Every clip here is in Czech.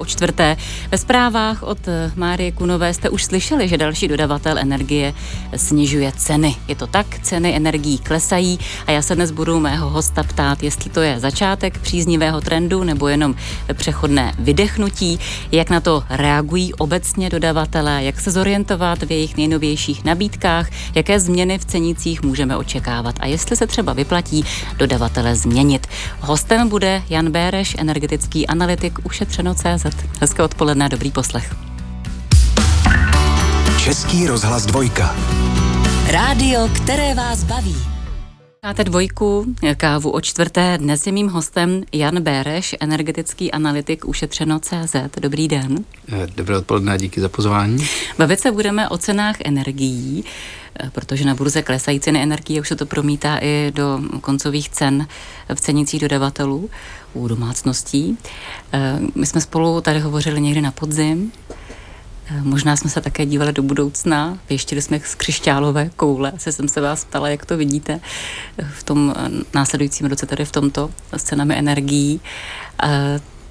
o čtvrté. Ve zprávách od Márie Kunové jste už slyšeli, že další dodavatel energie snižuje ceny. Je to tak, ceny energií klesají a já se dnes budu mého hosta ptát, jestli to je začátek příznivého trendu nebo jenom přechodné vydechnutí, jak na to reagují obecně dodavatelé, jak se zorientovat v jejich nejnovějších nabídkách, jaké změny v cenicích můžeme očekávat a jestli se třeba vyplatí dodavatele změnit. Hostem bude Jan Béreš, energetický analytik Ušetřeno.cz. Hezké odpoledne, dobrý poslech. Český rozhlas dvojka. Rádio, které vás baví. Máte dvojku, kávu o čtvrté. Dnes je mým hostem Jan Béreš, energetický analytik Ušetřeno.cz. Dobrý den. Eh, dobré odpoledne a díky za pozvání. Bavit se budeme o cenách energií, eh, protože na burze klesají ceny energie, už se to promítá i do koncových cen v cenicích dodavatelů u domácností. Eh, my jsme spolu tady hovořili někdy na podzim, Eh, možná jsme se také dívali do budoucna, věštili jsme z křišťálové koule, se jsem se vás ptala, jak to vidíte v tom eh, následujícím roce, tady v tomto s cenami energií.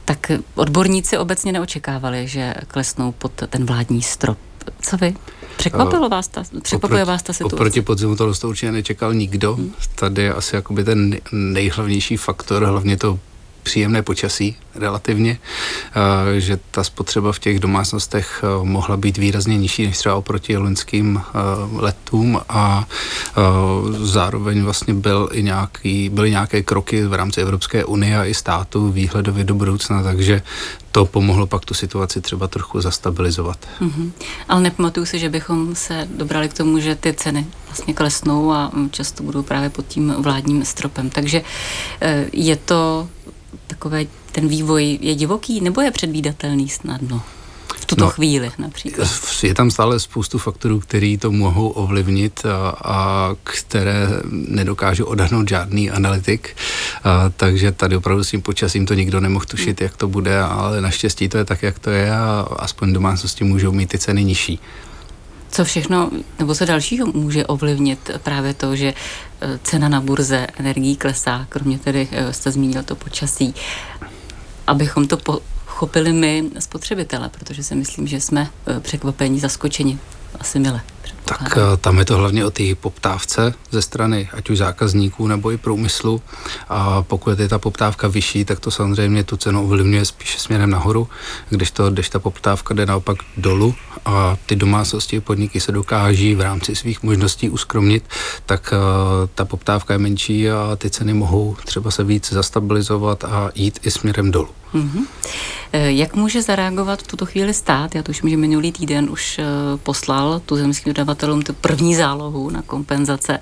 Tak odborníci obecně neočekávali, že klesnou pod ten vládní strop. Co vy? Překvapilo vás ta, překvapuje oproti, vás ta situace? Oproti podzimu to určitě nečekal nikdo. Hmm. Tady je asi jakoby ten nejhlavnější faktor, hlavně to příjemné počasí relativně, eh, že ta spotřeba v těch domácnostech eh, mohla být výrazně nižší než třeba oproti loňským eh, letům a zároveň vlastně byl i nějaký, byly nějaké kroky v rámci Evropské unie a i státu výhledově do budoucna, takže to pomohlo pak tu situaci třeba trochu zastabilizovat. Mm-hmm. Ale nepamatuju si, že bychom se dobrali k tomu, že ty ceny vlastně klesnou a často budou právě pod tím vládním stropem. Takže je to takové, ten vývoj je divoký nebo je předvídatelný snadno? Tuto no, chvíli například. Je tam stále spoustu faktorů, který to mohou ovlivnit a, a které nedokáže odhadnout žádný analytik. A, takže tady opravdu s tím počasím to nikdo nemohl tušit, jak to bude, ale naštěstí to je tak, jak to je a aspoň domácnosti můžou mít ty ceny nižší. Co všechno, nebo co dalšího může ovlivnit právě to, že e, cena na burze energií klesá, kromě tedy e, jste zmínil to počasí, abychom to pochopili my spotřebitele, protože si myslím, že jsme e, překvapení, zaskočeni asi mile. Tak eh, tam je to hlavně o té poptávce ze strany ať už zákazníků nebo i průmyslu. A pokud je ta poptávka vyšší, tak to samozřejmě tu cenu ovlivňuje spíše směrem nahoru, když, to, když ta poptávka jde naopak dolů a ty domácnosti podniky se dokáží v rámci svých možností uskromnit, tak uh, ta poptávka je menší a ty ceny mohou třeba se víc zastabilizovat a jít i směrem dolů. Mm-hmm. Jak může zareagovat v tuto chvíli stát? Já tuším, že minulý týden už poslal tu zemským dodavatelům tu první zálohu na kompenzace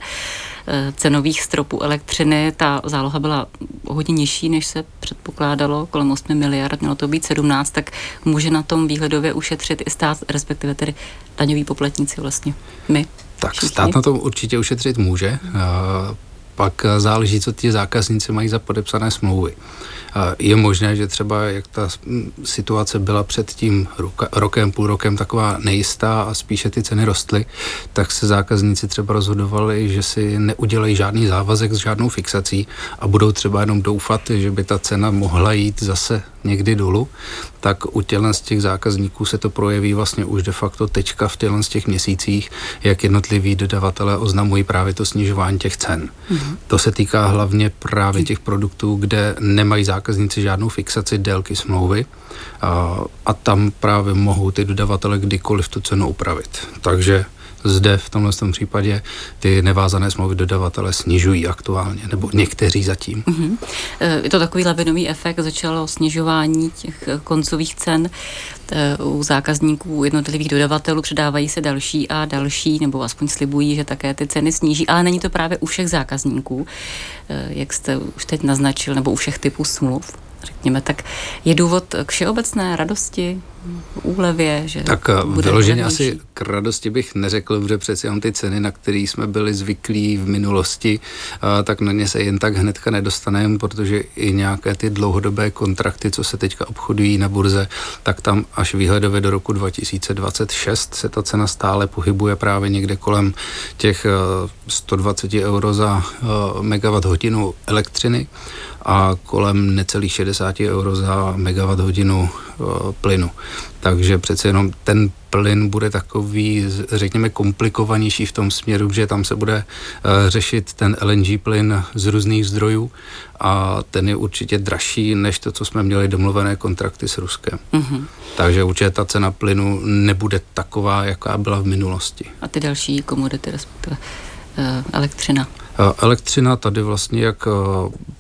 eh, cenových stropů elektřiny. Ta záloha byla hodně nižší, než se předpokládalo, kolem 8 miliard, mělo to být 17, tak může na tom výhledově ušetřit i stát, respektive tedy daňoví poplatníci vlastně, my. Tak všichni. stát na tom určitě ušetřit může. Pak záleží, co ti zákazníci mají za podepsané smlouvy. Je možné, že třeba jak ta situace byla před tím rokem, půl rokem taková nejistá a spíše ty ceny rostly, tak se zákazníci třeba rozhodovali, že si neudělají žádný závazek s žádnou fixací a budou třeba jenom doufat, že by ta cena mohla jít zase někdy dolů, tak u tělen z těch zákazníků se to projeví vlastně už de facto tečka v tělen z těch měsících, jak jednotliví dodavatelé oznamují právě to snižování těch cen. Mm-hmm. To se týká hlavně právě těch produktů, kde nemají zákazníci žádnou fixaci délky smlouvy a, a tam právě mohou ty dodavatele kdykoliv tu cenu upravit. Takže zde v tomhle tom případě ty nevázané smlouvy dodavatele snižují aktuálně, nebo někteří zatím. Mm-hmm. Je to takový lavinový efekt, začalo snižování těch koncových cen e, u zákazníků jednotlivých dodavatelů, předávají se další a další, nebo aspoň slibují, že také ty ceny sníží, ale není to právě u všech zákazníků, jak jste už teď naznačil, nebo u všech typů smluv řekněme, tak je důvod k všeobecné radosti, úlevě, že Tak eh, vyloženě asi k radosti bych neřekl, protože přeci jenom ty ceny, na které jsme byli zvyklí v minulosti, eh, tak na ně se jen tak hnedka nedostaneme, protože i nějaké ty dlouhodobé kontrakty, co se teďka obchodují na burze, tak tam až výhledově do roku 2026 se ta cena stále pohybuje právě někde kolem těch 120 eh, euro za megawatt hodinu elektřiny a kolem necelých 60 euro za megawatt hodinu plynu. Takže přece jenom ten plyn bude takový, řekněme, komplikovanější v tom směru, že tam se bude eh, řešit ten LNG plyn z různých zdrojů a ten je určitě dražší než to, co jsme měli domluvené kontrakty s Ruskem. Mm-hmm. Takže určitě ta cena plynu nebude taková, jaká byla v minulosti. A ty další komodity, respektive eh, elektřina? Eh, elektřina tady vlastně jak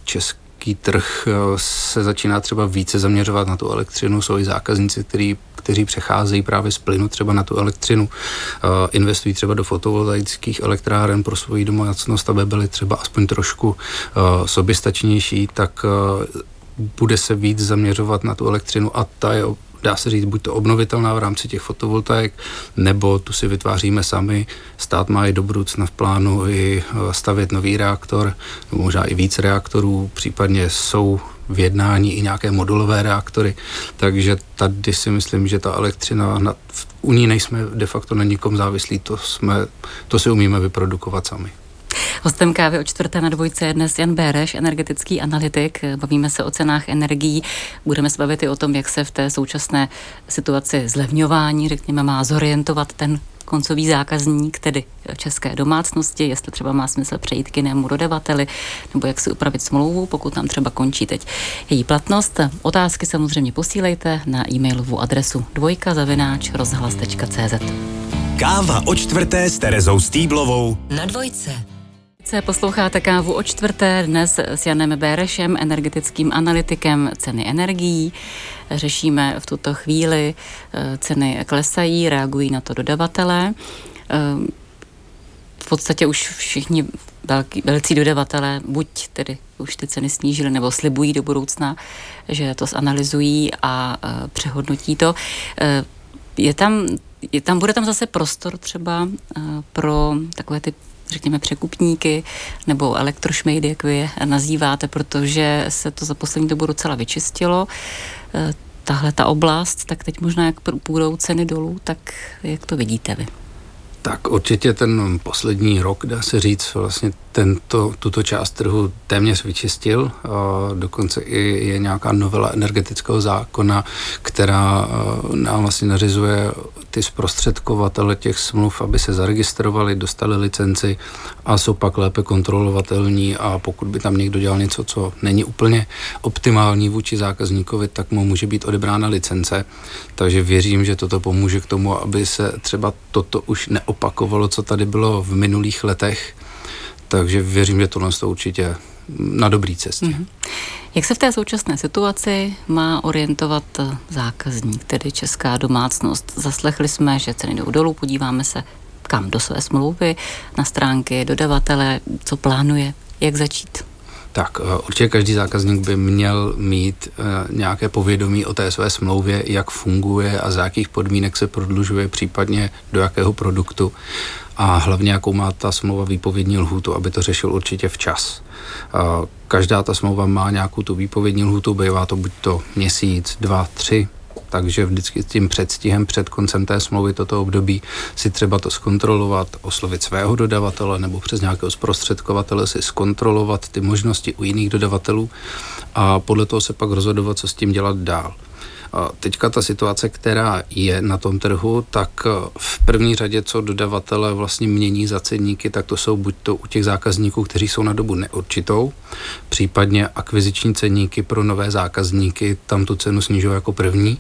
český český trh eh, se začíná třeba více zaměřovat na tu elektřinu, jsou i zákazníci, který, kteří přecházejí právě z plynu třeba na tu elektřinu, eh, investují třeba do fotovoltaických elektráren pro svoji domácnost, aby byly třeba aspoň trošku eh, soběstačnější, tak bude se víc zaměřovat na tu elektřinu a ta je dá se říct, buď to obnovitelná v rámci těch fotovoltaik, nebo tu si vytváříme sami. Stát má i do budoucna v plánu i e, stavět nový reaktor, nebo možná i víc reaktorů, případně jsou v jednání i nějaké modulové reaktory, takže tady si myslím, že ta elektřina, na, u ní nejsme de facto na nikom závislí, to, jsme, to si umíme vyprodukovat sami. Hostem kávy o čtvrté na dvojce je dnes Jan Béreš, energetický analytik. Bavíme se o cenách energií. Budeme se bavit i o tom, jak se v té současné situaci zlevňování, řekněme, má zorientovat ten koncový zákazník, tedy české domácnosti, jestli třeba má smysl přejít k jinému dodavateli, nebo jak si upravit smlouvu, pokud tam třeba končí teď její platnost. Otázky samozřejmě posílejte na e-mailovou adresu dvojka zavináč rozhlas.cz. Káva o čtvrté s Terezou Stýblovou na dvojce. Posloucháte kávu o čtvrté dnes s Janem Bérešem, energetickým analytikem ceny energií. Řešíme v tuto chvíli eh, ceny klesají, reagují na to dodavatelé. Eh, v podstatě už všichni velký, velcí dodavatelé buď tedy už ty ceny snížili nebo slibují do budoucna, že to zanalizují a eh, přehodnotí to. Je tam, je tam, bude tam zase prostor třeba pro takové ty řekněme, překupníky nebo elektrošmejdy, jak vy je nazýváte, protože se to za poslední dobu docela vyčistilo. Eh, tahle ta oblast, tak teď možná jak půjdou ceny dolů, tak jak to vidíte vy? Tak určitě ten poslední rok, dá se říct, vlastně tento, tuto část trhu téměř vyčistil. Dokonce i je nějaká novela energetického zákona, která nám vlastně nařizuje ty zprostředkovatele těch smluv, aby se zaregistrovali, dostali licenci a jsou pak lépe kontrolovatelní a pokud by tam někdo dělal něco, co není úplně optimální vůči zákazníkovi, tak mu může být odebrána licence. Takže věřím, že toto pomůže k tomu, aby se třeba toto už neopakovalo, co tady bylo v minulých letech. Takže věřím, že tohle je určitě na dobrý cestě. Mm-hmm. Jak se v té současné situaci má orientovat zákazník, tedy česká domácnost? Zaslechli jsme, že ceny jdou dolů, podíváme se kam do své smlouvy, na stránky dodavatele, co plánuje, jak začít. Tak eh, určitě každý zákazník by měl mít uh, nějaké povědomí o té své smlouvě, jak funguje a za jakých podmínek se prodlužuje, případně do jakého produktu a hlavně jakou má ta smlouva výpovědní lhůtu, aby to řešil určitě včas. Uh, každá ta smlouva má nějakou tu výpovědní lhůtu, bývá to buď to měsíc, dva, tři, takže vždycky tím předstihem před koncem té smlouvy toto období si třeba to zkontrolovat, oslovit svého dodavatele nebo přes nějakého zprostředkovatele si zkontrolovat ty možnosti u jiných dodavatelů a podle toho se pak rozhodovat, co s tím dělat dál. A teďka ta situace, která je na tom trhu, tak eh, v první řadě, co dodavatele vlastně mění za ceníky, tak to jsou buď to u těch zákazníků, kteří jsou na dobu neurčitou, případně akviziční ceníky pro nové zákazníky, tam tu cenu snižují jako první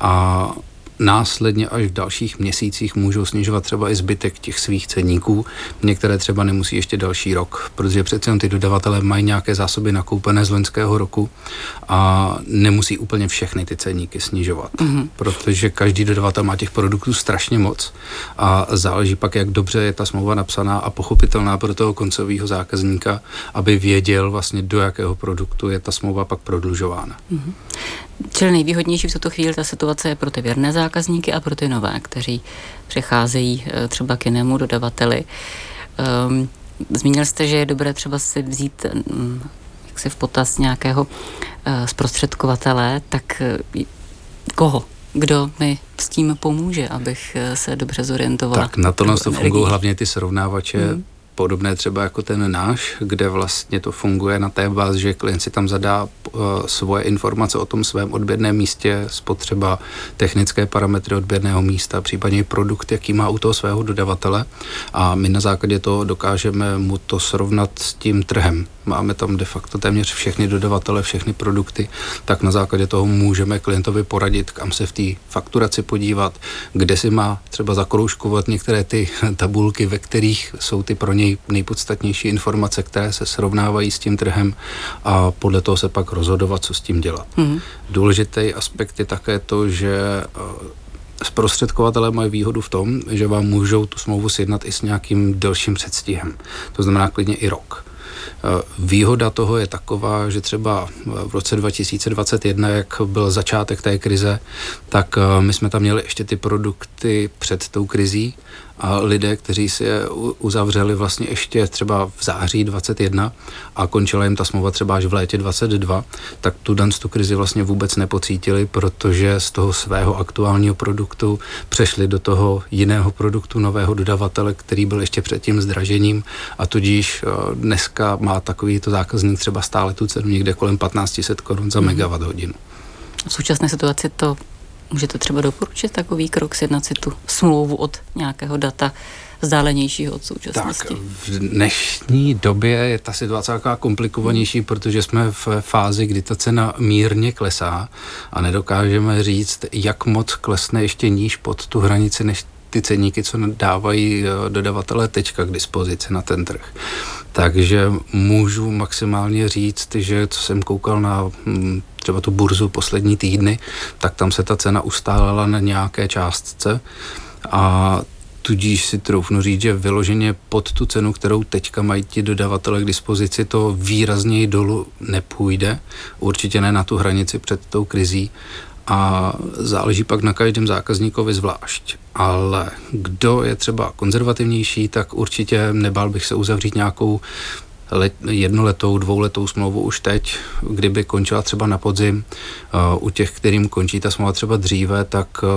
a následně až v dalších měsících můžou snižovat třeba i zbytek těch svých ceníků. Některé třeba nemusí ještě další rok, protože přece ty dodavatelé mají nějaké zásoby nakoupené z loňského roku a nemusí úplně všechny ty ceníky snižovat, mm-hmm. protože každý dodavatel má těch produktů strašně moc a záleží pak, jak dobře je ta smlouva napsaná a pochopitelná pro toho koncového zákazníka, aby věděl vlastně do jakého produktu je ta smlouva pak prodlužována. Mm-hmm. Čili nejvýhodnější v tuto chvíli ta situace je pro ty věrné zákazníky a pro ty nové, kteří přecházejí eh, třeba k jinému dodavateli. Um, zmínil jste, že je dobré třeba si vzít um, jak si v potaz nějakého uh, zprostředkovatele, tak uh, koho? Kdo mi s tím pomůže, abych se dobře zorientovala? Tak na tohle to fungují hlavně ty srovnávače hmm podobné třeba jako ten náš, kde vlastně to funguje na té bázi, že klient si tam zadá uh, svoje informace o tom svém odběrném místě, spotřeba, technické parametry odběrného místa, případně produkt, jaký má u toho svého dodavatele a my na základě toho dokážeme mu to srovnat s tím trhem. Máme tam de facto téměř všechny dodavatele, všechny produkty, tak na základě toho můžeme klientovi poradit, kam se v té fakturaci podívat, kde si má třeba zakroužkovat některé ty tabulky, ve kterých jsou ty pro něj nejpodstatnější informace, které se srovnávají s tím trhem a podle toho se pak rozhodovat, co s tím dělat. Mm. Důležitý aspekt je také to, že eh, zprostředkovatelé mají výhodu v tom, že vám můžou tu smlouvu sjednat i s nějakým delším předstihem. To znamená klidně i rok. Eh, výhoda toho je taková, že třeba v roce 2021, jak byl začátek té krize, tak eh, my jsme tam měli ještě ty produkty před tou krizí a lidé, kteří si je uzavřeli vlastně ještě třeba v září 21 a končila jim ta smlouva třeba až v létě 22, tak tu dan tu krizi vlastně vůbec nepocítili, protože z toho svého aktuálního produktu přešli do toho jiného produktu, nového dodavatele, který byl ještě před tím zdražením a tudíž eh, dneska má takovýto zákazník třeba stále tu cenu někde kolem 1500 korun za mm. megawatt hodinu. V současné situaci to Můžete třeba doporučit takový krok, sjednat si tu smlouvu od nějakého data vzdálenějšího od současnosti? Tak v dnešní době je ta situace taková komplikovanější, hmm. protože jsme v fázi, kdy ta cena mírně klesá a nedokážeme říct, jak moc klesne ještě níž pod tu hranici, než ty ceníky, co dávají eh, dodavatelé teďka k dispozici na ten trh. Takže můžu maximálně říct, že co jsem koukal na hm, třeba tu burzu poslední týdny, tak tam se ta cena ustálela na nějaké částce a tudíž si troufnu říct, že vyloženě pod tu cenu, kterou teďka mají ti dodavatele k dispozici, to výrazněji dolů nepůjde. Určitě ne na tu hranici před tou krizí a záleží pak na každém zákazníkovi zvlášť. Ale kdo je třeba konzervativnější, tak určitě nebál bych se uzavřít nějakou let, jednoletou, dvouletou smlouvu už teď, kdyby končila třeba na podzim. Uh, u těch, kterým končí ta smlouva třeba dříve, tak uh,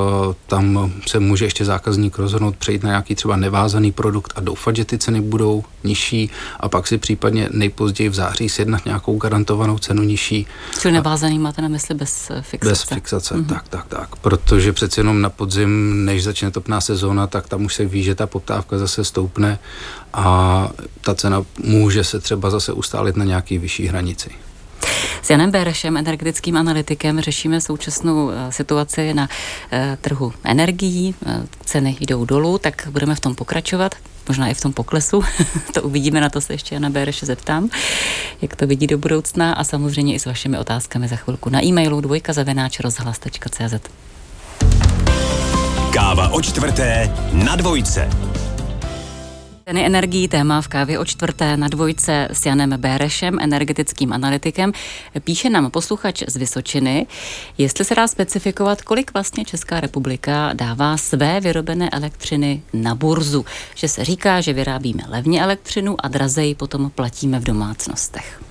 tam se může ještě zákazník rozhodnout přejít na nějaký třeba nevázaný produkt a doufat, že ty ceny budou nižší a pak si případně nejpozději v září sjednat nějakou garantovanou cenu nižší. Čili nevázaný máte na mysli bez eh, fixace? Bez fixace, mm-hmm. tak, tak, tak. Protože přeci jenom na podzim, než začne topná sezóna, tak tam už se ví, že ta poptávka zase stoupne a ta cena může se třeba zase ustálit na nějaký vyšší hranici. S Janem Berešem, energetickým analytikem, řešíme současnou eh, situaci na eh, trhu energií. Eh, ceny jdou dolů, tak budeme v tom pokračovat. Možná i v tom poklesu, to uvidíme, na to se ještě Jana Bereše zeptám, jak to vidí do budoucna a samozřejmě i s vašimi otázkami za chvilku na e-mailu dvojka zavináč rozhlas.cz. Káva o čtvrté na dvojce. Ceny energií téma v kávě o čtvrté na dvojce s Janem Bérešem, energetickým analytikem. Píše nám posluchač z Vysočiny, jestli se dá specifikovat, kolik vlastně Česká republika dává své vyrobené elektřiny na burzu. Že se říká, že vyrábíme levně elektřinu a drazeji potom platíme v domácnostech.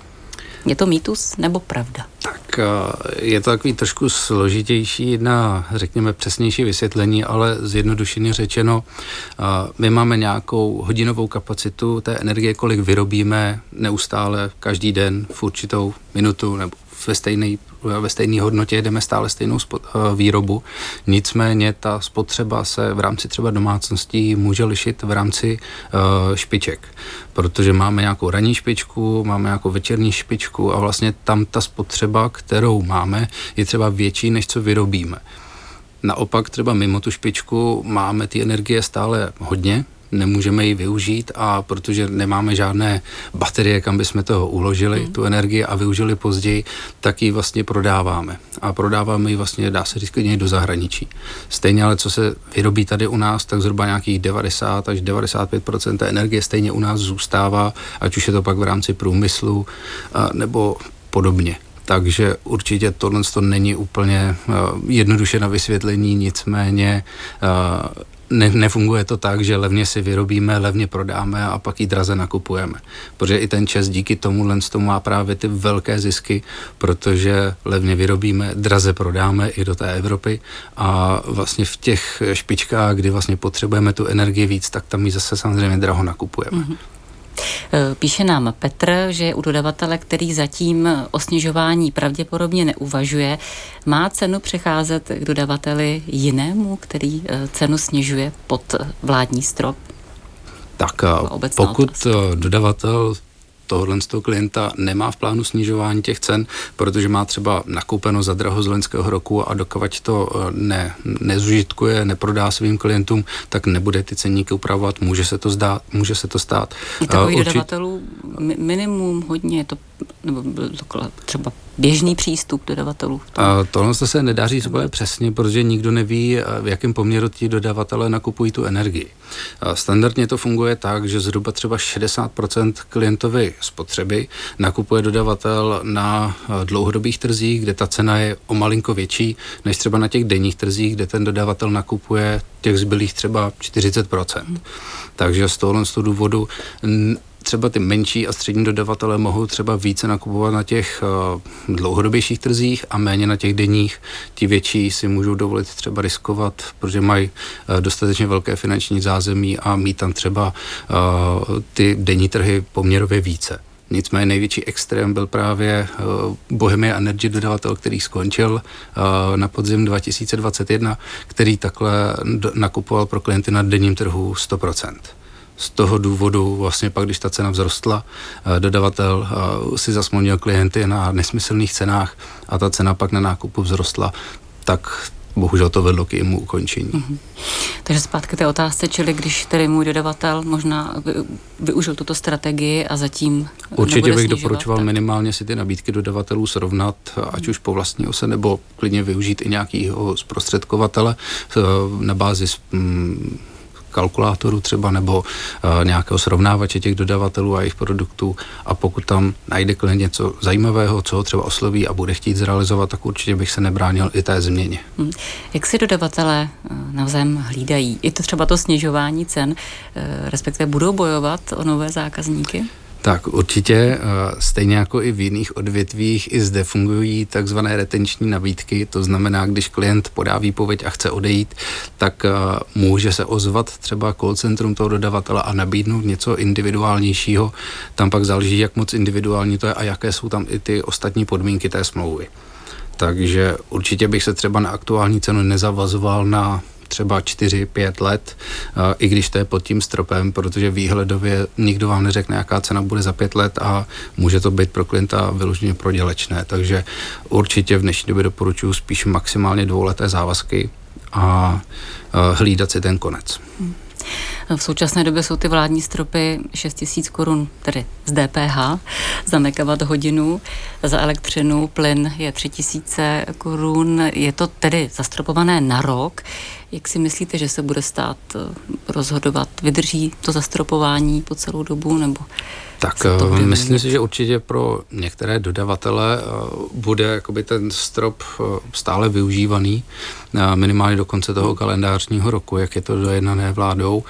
Je to mýtus nebo pravda? Tak eh, je to takový trošku složitější na, řekněme, přesnější vysvětlení, ale zjednodušeně řečeno, eh, my máme nějakou hodinovou kapacitu té energie, kolik vyrobíme neustále, každý den, v určitou minutu nebo ve stejné ve stejné hodnotě jedeme stále stejnou spot, uh, výrobu. Nicméně ta spotřeba se v rámci třeba domácností může lišit v rámci uh, špiček, protože máme nějakou ranní špičku, máme nějakou večerní špičku a vlastně tam ta spotřeba, kterou máme, je třeba větší, než co vyrobíme. Naopak třeba mimo tu špičku máme ty energie stále hodně, nemůžeme ji využít a protože nemáme žádné baterie, kam bychom toho uložili, hmm. tu energii a využili později, tak ji vlastně prodáváme. A prodáváme ji vlastně, dá se říct, do zahraničí. Stejně ale co se vyrobí tady u nás, tak zhruba nějakých 90 až 95 té energie stejně u nás zůstává, ať už je to pak v rámci průmyslu nebo podobně. Takže určitě tohle to není úplně uh, jednoduše na vysvětlení, nicméně uh, ne, nefunguje to tak, že levně si vyrobíme, levně prodáme a pak ji draze nakupujeme. Protože i ten čes díky tomu tomu má právě ty velké zisky, protože levně vyrobíme, draze prodáme i do té Evropy a vlastně v těch špičkách, kdy vlastně potřebujeme tu energii víc, tak tam ji zase samozřejmě draho nakupujeme. Mm-hmm. Píše nám Petr, že u dodavatele, který zatím o snižování pravděpodobně neuvažuje, má cenu přecházet k dodavateli jinému, který cenu snižuje pod vládní strop? Tak pokud otázka. dodavatel tohohle z toho klienta nemá v plánu snižování těch cen, protože má třeba nakoupeno za draho z loňského roku a dokovat to eh, ne, nezužitkuje, neprodá svým klientům, tak nebude ty ceníky upravovat, může se to, zdát, může se to stát. Je takových Určit... dodavatelů minimum hodně, je to nebo třeba běžný přístup dodavatelů? A tohle se nedá říct úplně přesně, protože nikdo neví, v jakém poměru ti dodavatelé nakupují tu energii. Standardně to funguje tak, že zhruba třeba 60% klientovy spotřeby nakupuje dodavatel na dlouhodobých trzích, kde ta cena je o malinko větší, než třeba na těch denních trzích, kde ten dodavatel nakupuje těch zbylých třeba 40%. Hmm. Takže z tohohle z toho důvodu třeba ty menší a střední dodavatelé mohou třeba více nakupovat na těch uh, dlouhodobějších trzích a méně na těch denních. Ti větší si můžou dovolit třeba riskovat, protože mají uh, dostatečně velké finanční zázemí a mít tam třeba uh, ty denní trhy poměrově více. Nicméně největší extrém byl právě Bohemia Energy dodavatel, který skončil na podzim 2021, který takhle nakupoval pro klienty na denním trhu 100% z toho důvodu vlastně pak, když ta cena vzrostla, eh, dodavatel eh, si zasmonil klienty na nesmyslných cenách a ta cena pak na nákupu vzrostla, tak bohužel to vedlo k jejímu ukončení. Mm-hmm. Takže zpátky té otázce, čili když tedy můj dodavatel možná využil tuto strategii a zatím Určitě bych doporučoval tak. minimálně si ty nabídky dodavatelů srovnat, ať už po vlastní ose, nebo klidně využít i nějakého zprostředkovatele eh, na bázi kalkulátoru třeba nebo uh, nějakého srovnávače těch dodavatelů a jejich produktů a pokud tam najde klient něco zajímavého, co ho třeba osloví a bude chtít zrealizovat, tak určitě bych se nebránil i té změně. Hmm. Jak si dodavatelé eh, navzájem hlídají? I to třeba to snižování cen, eh, respektive budou bojovat o nové zákazníky? Tak určitě, eh, stejně jako i v jiných odvětvích, i zde fungují takzvané retenční nabídky, to znamená, když klient podá výpověď a chce odejít, tak eh, může se ozvat třeba call centrum toho dodavatele a nabídnout něco individuálnějšího. Tam pak záleží, jak moc individuální to je a jaké jsou tam i ty ostatní podmínky té smlouvy. Takže určitě bych se třeba na aktuální cenu nezavazoval na třeba 4-5 let, i když to je pod tím stropem, protože výhledově nikdo vám neřekne, jaká cena bude za 5 let a může to být pro klienta vyloženě prodělečné. Takže určitě v dnešní době doporučuji spíš maximálně dvouleté závazky a hlídat si ten konec. Hmm. V současné době jsou ty vládní stropy 6 000 korun, tedy z DPH, za megawatt hodinu. Za elektřinu plyn je 3 000 korun. Je to tedy zastropované na rok. Jak si myslíte, že se bude stát eh, rozhodovat? Vydrží to zastropování po celou dobu? nebo? Tak eh, myslím si, že určitě pro některé dodavatele eh, bude jakoby ten strop stále využívaný minimálně do konce toho kalendářního roku, jak je to dojednané vládou.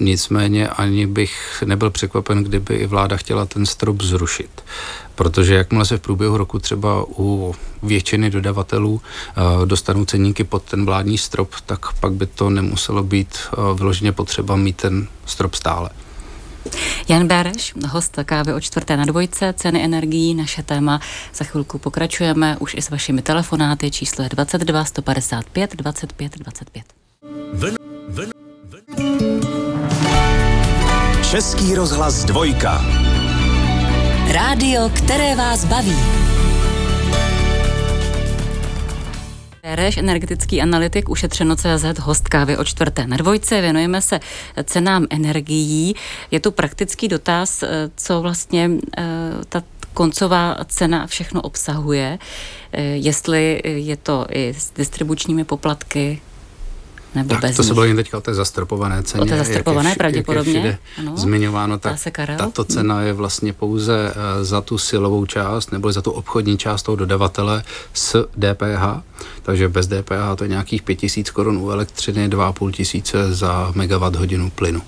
Nicméně ani bych nebyl překvapen, kdyby i vláda chtěla ten strop zrušit protože jakmile se v průběhu roku třeba u většiny dodavatelů dostanou ceníky pod ten vládní strop, tak pak by to nemuselo být vyloženě potřeba mít ten strop stále. Jan Béreš, host kávy o čtvrté na dvojce, ceny energií, naše téma. Za chvilku pokračujeme už i s vašimi telefonáty. Číslo je 22 155 25 25. Ven, ven, ven. Český rozhlas dvojka. Rádio, které vás baví. Reš, energetický analytik, ušetřeno CZ, host kávy o čtvrté na dvojce. Věnujeme se cenám energií. Je tu praktický dotaz, eh, co vlastně eh, ta koncová cena všechno obsahuje. Eh, jestli je to i s distribučními poplatky, nebo tak, bez to se bavím teďka o té zastropované ceně. O té zastropované jak je, pravděpodobně. Jak je ano, zmiňováno, tak tato cena je vlastně pouze uh, za tu silovou část nebo za tu obchodní část toho dodavatele s DPH. Takže bez DPH to je nějakých 5000 korun u elektřiny, 2,5 tisíce za megawatt hodinu plynu.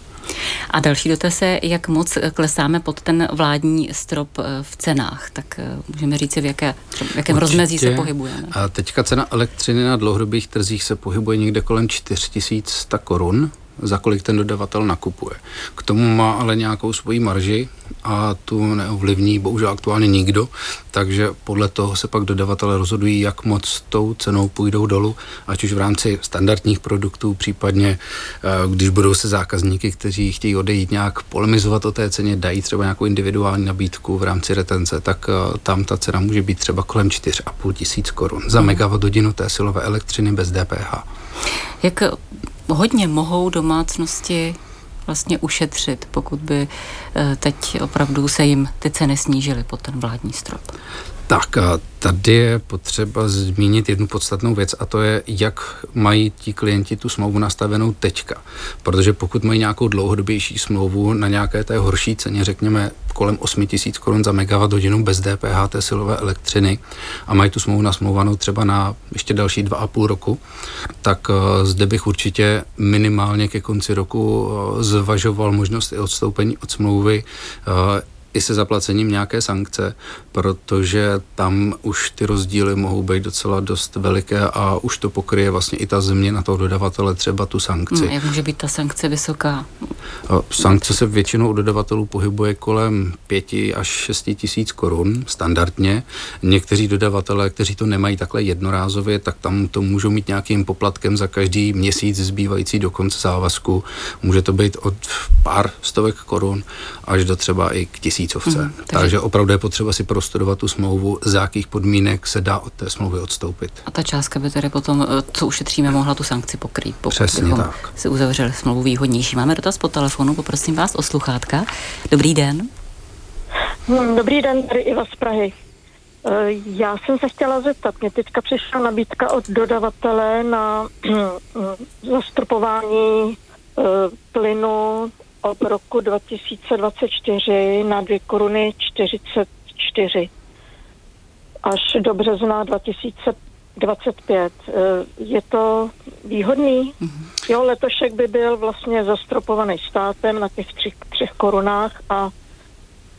A další dotaz je, jak moc klesáme pod ten vládní strop eh, v cenách. Tak eh, můžeme říct, v, jaké, v jakém Určitě. rozmezí se pohybujeme. A teďka cena elektřiny na dlouhodobých trzích se pohybuje někde kolem 4100 korun za kolik ten dodavatel nakupuje. K tomu má ale nějakou svoji marži a tu neovlivní bohužel aktuálně nikdo, takže podle toho se pak dodavatelé rozhodují, jak moc tou cenou půjdou dolů, ať už v rámci standardních produktů, případně eh, když budou se zákazníky, kteří chtějí odejít nějak polemizovat o té ceně, dají třeba nějakou individuální nabídku v rámci retence, tak eh, tam ta cena může být třeba kolem 4,5 tisíc korun za mhm. megawatt hodinu té silové elektřiny bez DPH. Jak hodně mohou domácnosti vlastně ušetřit, pokud by eh, teď opravdu se jim ty ceny snížily pod ten vládní strop? Tak a tady je potřeba zmínit jednu podstatnou věc a to je, jak mají ti klienti tu smlouvu nastavenou teďka. Protože pokud mají nějakou dlouhodobější smlouvu na nějaké té horší ceně, řekněme kolem 8 tisíc korun za megawatt hodinu bez DPH té silové elektřiny a mají tu smlouvu nasmlouvanou třeba na ještě další dva a půl roku, tak uh, zde bych určitě minimálně ke konci roku uh, zvažoval možnost i odstoupení od smlouvy uh, i se zaplacením nějaké sankce, protože tam už ty rozdíly mohou být docela dost veliké a už to pokryje vlastně i ta změna toho dodavatele třeba tu sankci. Hmm, jak může být ta sankce vysoká? Sankce se většinou u dodavatelů pohybuje kolem 5 až 6 tisíc korun standardně. Někteří dodavatelé, kteří to nemají takhle jednorázově, tak tam to můžou mít nějakým poplatkem za každý měsíc zbývající do konce závazku. Může to být od pár stovek korun až do třeba i k tisíc tisícovce. Mm, takže... takže opravdu je potřeba si prostudovat tu smlouvu, za jakých podmínek se dá od té smlouvy odstoupit. A ta částka by tedy potom, eh, co ušetříme, mohla tu sankci pokrýt, pokud Přesně bychom tak. si uzavřeli smlouvu výhodnější. Máme dotaz po telefonu, poprosím vás o sluchátka. Dobrý den. Hmm, dobrý den, tady Iva z Prahy. Eh, já jsem se chtěla zeptat, mě teďka přišla nabídka od dodavatele na zastropování eh, plynu od roku 2024 na 2 koruny 44 až do března 2025. Eh, je to výhodný? Mm-hmm. Jo, letošek by byl vlastně zastropovaný státem na těch tři, třech korunách a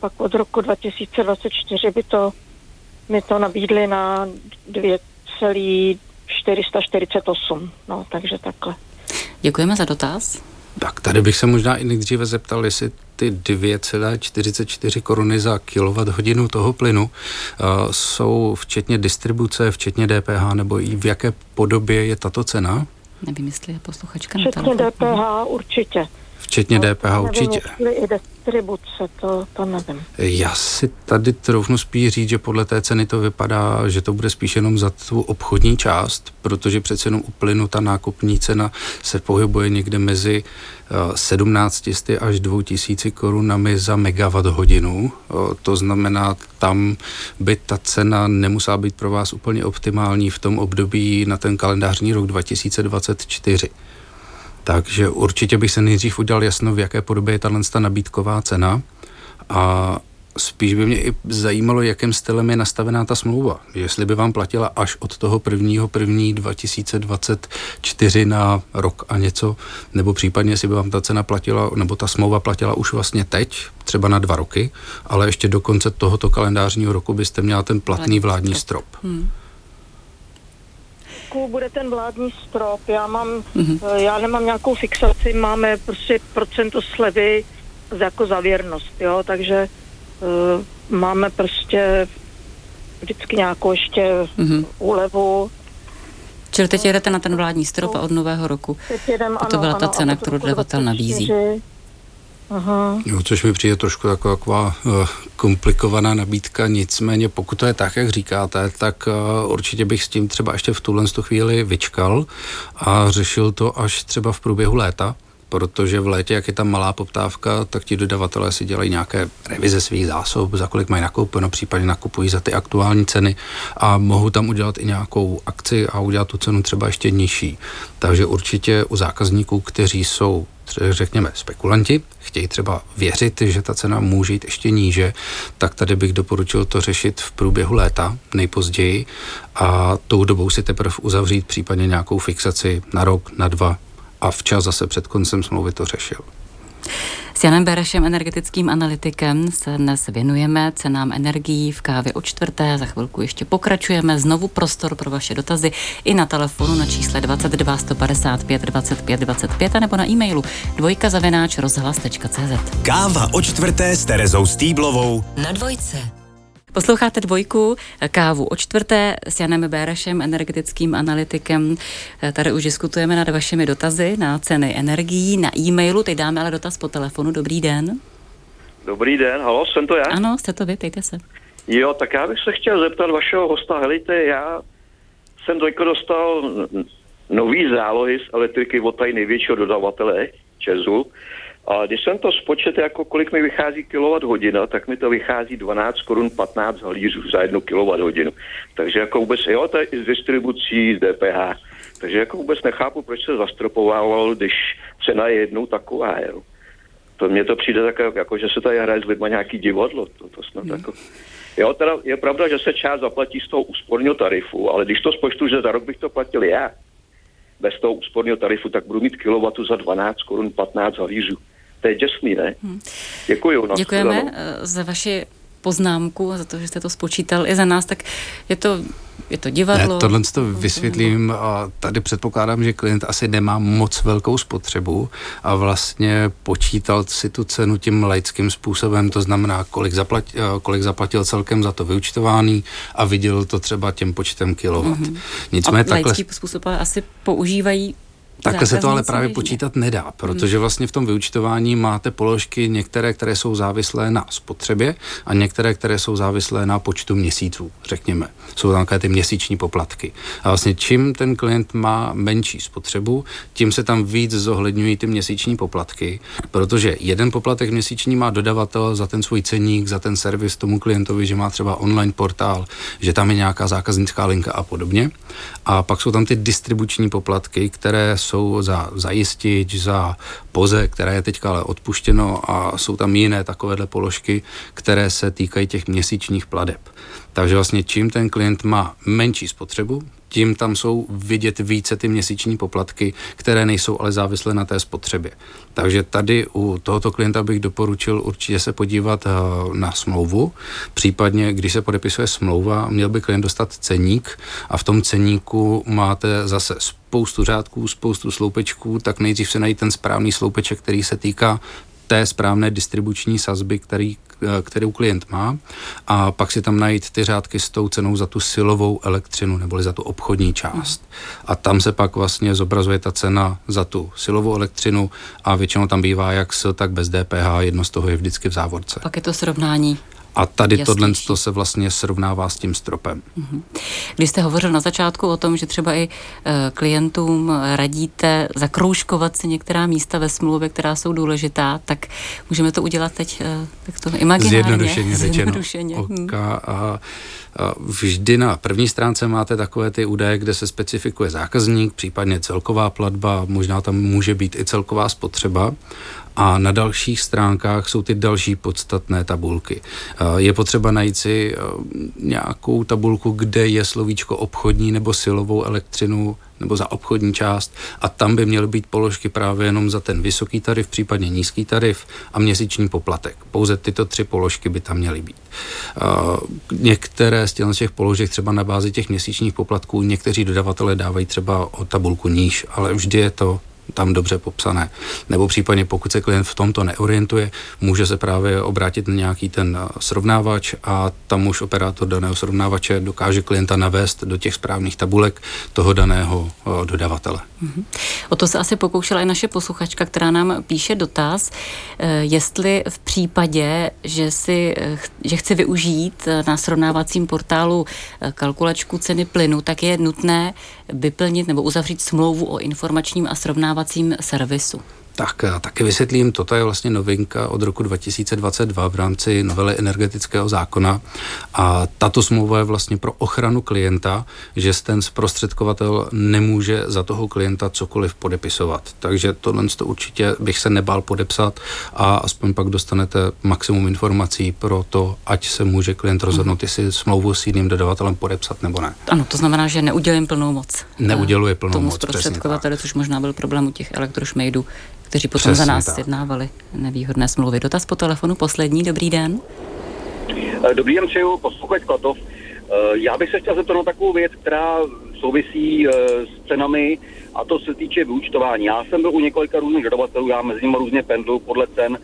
pak od roku 2024 by to mi to nabídli na 2,448. No, takže takhle. Děkujeme za dotaz. Tak tady bych se možná i nejdříve zeptal, jestli ty 2,44 koruny za kilowatt hodinu toho plynu uh, jsou včetně distribuce, včetně DPH, nebo i v jaké podobě je tato cena? Nevím, jestli je posluchačka na Včetně DPH určitě. Včetně DPH nevím, určitě. i distribuce, to, to nevím. Já si tady troufnu spíš říct, že podle té ceny to vypadá, že to bude spíš jenom za tu obchodní část, protože přece jenom u plynu ta nákupní cena se pohybuje někde mezi 17 eh, až 2000 korunami za megawatt hodinu. To znamená, tam by ta cena nemusela být pro vás úplně optimální v tom období na ten kalendářní rok 2024. Takže určitě bych se nejdřív udělal jasno, v jaké podobě je tato nabídková cena a spíš by mě i zajímalo, jakým stylem je nastavená ta smlouva. Jestli by vám platila až od toho prvního první 2024 na rok a něco, nebo případně jestli by vám ta cena platila, nebo ta smlouva platila už vlastně teď, třeba na dva roky, ale ještě do konce tohoto kalendářního roku byste měla ten platný vládní strop. Hmm roku bude ten vládní strop. Já mám, mm-hmm. já nemám nějakou fixaci, máme prostě procento slevy jako zavěrnost, jo, takže uh, máme prostě vždycky nějakou ještě mm-hmm. úlevu. Čili teď jedete na ten vládní strop a od nového roku jedem, a to byla ano, ta cena, kterou dodavatel nabízí. Aha. Jo, což mi přijde trošku jako taková uh, komplikovaná nabídka, nicméně pokud to je tak, jak říkáte, tak uh, určitě bych s tím třeba ještě v tuhle chvíli vyčkal a řešil to až třeba v průběhu léta, protože v létě, jak je tam malá poptávka, tak ti dodavatelé si dělají nějaké revize svých zásob, za kolik mají nakoupeno, případně nakupují za ty aktuální ceny a mohou tam udělat i nějakou akci a udělat tu cenu třeba ještě nižší. Takže určitě u zákazníků, kteří jsou řekněme, spekulanti, chtějí třeba věřit, že ta cena může jít ještě níže, tak tady bych doporučil to řešit v průběhu léta nejpozději a tou dobou si teprve uzavřít případně nějakou fixaci na rok, na dva a včas zase před koncem smlouvy to řešil. S Janem Berešem, energetickým analytikem, se dnes věnujeme cenám energií v kávě o čtvrté. Za chvilku ještě pokračujeme. Znovu prostor pro vaše dotazy i na telefonu na čísle 22 155 25 25 nebo na e-mailu dvojka zavináč rozhlas.cz. Káva o čtvrté s Terezou Stýblovou Na dvojce. Posloucháte dvojku, kávu o čtvrté s Janem Bérešem, energetickým analytikem. Tady už diskutujeme nad vašimi dotazy na ceny energií, na e-mailu. Teď dáme ale dotaz po telefonu. Dobrý den. Dobrý den, halo, jsem to já? Ano, jste to vy, pejte se. Jo, tak já bych se chtěl zeptat vašeho hosta, helejte, já jsem teďka dostal nový zálohy z elektriky od tady největšího dodavatele, Česu, a když jsem to spočet, jako kolik mi vychází kilovat hodina, tak mi to vychází 12 korun 15 halířů za jednu kilovat hodinu. Takže jako vůbec, jo, to je i z distribucí, z DPH. Takže jako vůbec nechápu, proč se zastropovával, když cena je jednou taková, jo. To mně to přijde tak, jako, že se tady hraje s lidma nějaký divadlo. To, to snad hmm. jako... Jo, teda je pravda, že se část zaplatí z toho úsporního tarifu, ale když to spočtu, že za rok bych to platil já, bez toho úsporného tarifu, tak budu mít kilowatu za 12 korun 15 halířů. To je děsný, ne? Hmm. Děkuju. Děkujeme eh, za vaši poznámku a za to, že jste to spočítal i za nás, tak je to, je to divadlo. Ne, tohle to vysvětlím a tady předpokládám, že klient asi nemá moc velkou spotřebu a vlastně počítal si tu cenu tím laickým způsobem, to znamená, kolik, zaplatil, eh, kolik zaplatil celkem za to vyučtování a viděl to třeba tím počtem kilowatt. Mm-hmm. Nicméně a takhle... laický způsob asi používají Takhle se to ale právě počítat nedá, protože vlastně v tom vyučtování máte položky některé, které jsou závislé na spotřebě a některé, které jsou závislé na počtu měsíců, řekněme. Jsou tam ty měsíční poplatky. A vlastně čím ten klient má menší spotřebu, tím se tam víc zohledňují ty měsíční poplatky, protože jeden poplatek měsíční má dodavatel za ten svůj ceník, za ten servis tomu klientovi, že má třeba online portál, že tam je nějaká zákaznická linka a podobně. A pak jsou tam ty distribuční poplatky, které jsou za zajistič, za poze, které je teďka ale odpuštěno a jsou tam jiné takovéhle položky, které se týkají těch měsíčních pladeb. Takže vlastně čím ten klient má menší spotřebu, tím tam jsou vidět více ty měsíční poplatky, které nejsou ale závislé na té spotřebě. Takže tady u tohoto klienta bych doporučil určitě se podívat eh, na smlouvu, případně když se podepisuje smlouva, měl by klient dostat ceník a v tom ceníku máte zase spoustu řádků, spoustu sloupečků, tak nejdřív se najít ten správný sloupeček, který se týká té správné distribuční sazby, který, kterou klient má a pak si tam najít ty řádky s tou cenou za tu silovou elektřinu neboli za tu obchodní část. A tam se pak vlastně zobrazuje ta cena za tu silovou elektřinu a většinou tam bývá jak s, tak bez DPH, jedno z toho je vždycky v závorce. Pak je to srovnání a tady tohle to se vlastně srovnává s tím stropem. Mhm. Když jste hovořil na začátku o tom, že třeba i e, klientům radíte zakroužkovat si některá místa ve smlouvě, která jsou důležitá, tak můžeme to udělat teď e, tak to imaginárně. Zjednodušeně řečeno. Zjednodušeně. Oka a, a vždy na první stránce máte takové ty údaje, kde se specifikuje zákazník, případně celková platba, možná tam může být i celková spotřeba a na dalších stránkách jsou ty další podstatné tabulky. Eh, je potřeba najít si eh, nějakou tabulku, kde je slovíčko obchodní nebo silovou elektřinu nebo za obchodní část a tam by měly být položky právě jenom za ten vysoký tarif, případně nízký tarif a měsíční poplatek. Pouze tyto tři položky by tam měly být. Uh, některé z těch položek třeba na bázi těch měsíčních poplatků někteří dodavatelé dávají třeba o tabulku níž, ale vždy je to tam dobře popsané. Nebo případně pokud se klient v tomto neorientuje, může se právě obrátit na nějaký ten eh, srovnávač a tam už operátor daného srovnávače dokáže klienta navést do těch správných tabulek toho daného eh, dodavatele. Mm-hmm. O to se asi pokoušela i naše posluchačka, která nám píše dotaz, eh, jestli v případě, že, si, že chci využít na srovnávacím portálu kalkulačku ceny plynu, tak je nutné vyplnit nebo uzavřít smlouvu o informačním a srovnávacím servisu. Tak taky vysvětlím, toto je vlastně novinka od roku 2022 v rámci novely energetického zákona a tato smlouva je vlastně pro ochranu klienta, že ten zprostředkovatel nemůže za toho klienta cokoliv podepisovat. Takže tohle to určitě bych se nebál podepsat a aspoň pak dostanete maximum informací pro to, ať se může klient rozhodnout, jestli smlouvu s jiným dodavatelem podepsat nebo ne. Ano, to znamená, že neudělím plnou moc. Neuděluje plnou tomu moc. Tomu zprostředkovateli, což možná byl problém u těch elektrošmejdů kteří potom Přesně za nás tak. jednávali nevýhodné smlouvy. Dotaz po telefonu poslední, dobrý den. Dobrý den, přeju posluchač Klatov. Já bych se chtěl zeptat na takovou věc, která souvisí s cenami a to se týče vyučtování. Já jsem byl u několika různých dodavatelů, já mezi nimi různě pendlu podle cen.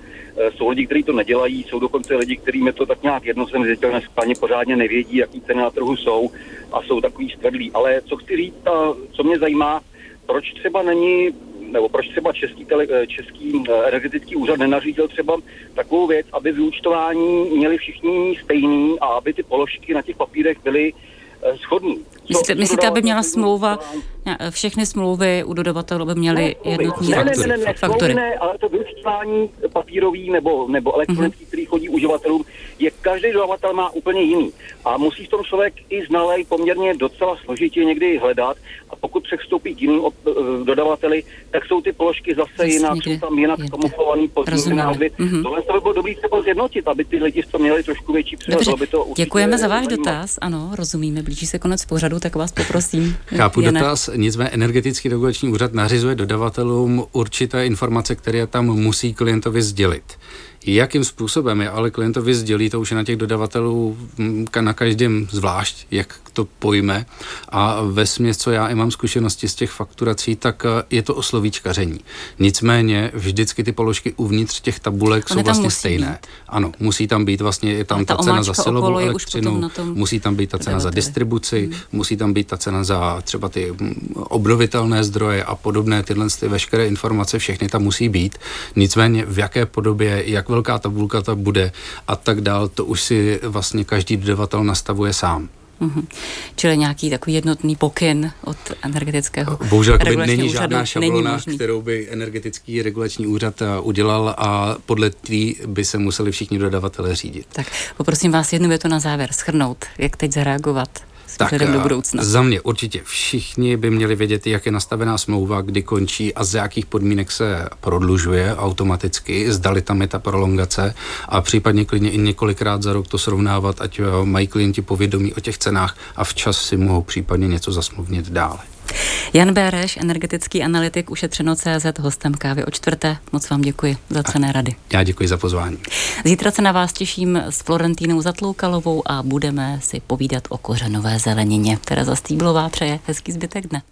Jsou lidi, kteří to nedělají, jsou dokonce lidi, kteří mi to tak nějak jedno jsem zjistil, dnes pořádně nevědí, jaký ceny na trhu jsou a jsou takový stvrdlí. Ale co chci říct a co mě zajímá, proč třeba není nebo proč třeba český, tele, český energetický úřad nenařídil třeba takovou věc, aby vyúčtování měli všichni stejný a aby ty položky na těch papírech byly Eh, shodný. Myslíte, myslíte aby měla smlouva, všechny smlouvy u dodavatelů by měly jednotný ne, ne, ne, ne, ne, faktory? Ne, ale to vyučtování papírový nebo, nebo elektronický, mm-hmm. který chodí uživatelům, je každý dodavatel má úplně jiný. A musí v tom člověk i znalej poměrně docela složitě někdy hledat. A pokud přestoupí k jiným eh, dodavateli, tak jsou ty položky zase jinak, jsou tam jinak kamuflovaný podmínky názvy. Mm-hmm. Tohle to by bylo dobré třeba zjednotit, aby ty lidi to měli trošku větší to Děkujeme za váš dotaz, ano, rozumíme blíží se konec pořadu, tak vás poprosím. Chápu Jene. dotaz, nicméně energetický regulační úřad nařizuje dodavatelům určité informace, které tam musí klientovi sdělit. Jakým způsobem je ale klientovi sdělí, to už je na těch dodavatelů mm, na každém zvlášť, jak to pojme. A ve směs, co já i mám zkušenosti z těch fakturací, tak eh, je to o slovíčkaření. Nicméně vždycky ty položky uvnitř těch tabulek One jsou vlastně stejné. Být. Ano, musí tam být vlastně, je tam ta, ta cena za silovou elektřinu, musí tam být ta cena za distribuci, hmm. musí tam být ta cena za třeba ty mm, obnovitelné zdroje a podobné tyhle ty veškeré informace, všechny tam musí být. Nicméně v jaké podobě, jak velká tabulka ta bude a tak dál, to už si vlastně každý dodavatel nastavuje sám. Mm-hmm. Čili nějaký takový jednotný pokyn od energetického Bohužel není úřadu, žádná šablona, není kterou by energetický regulační úřad eh, udělal a podle tý by se museli všichni dodavatelé řídit. Tak poprosím vás jednu větu na závěr schrnout, jak teď zareagovat tak do eh, budoucna? Za mě určitě všichni by měli vědět, jak je nastavená smlouva, kdy končí a z jakých podmínek se prodlužuje automaticky, zdali tam je ta prolongace a případně klidně i několikrát za rok to srovnávat, ať eh, mají klienti povědomí o těch cenách a včas si mohou případně něco zasmluvnit dále. Jan Béreš, energetický analytik Ušetřeno CZ, hostem kávy o čtvrté. Moc vám děkuji za cené rady. Já děkuji za pozvání. Zítra se na vás těším s Florentínou Zatloukalovou a budeme si povídat o kořenové zelenině. Tereza Stýblová přeje hezký zbytek dne.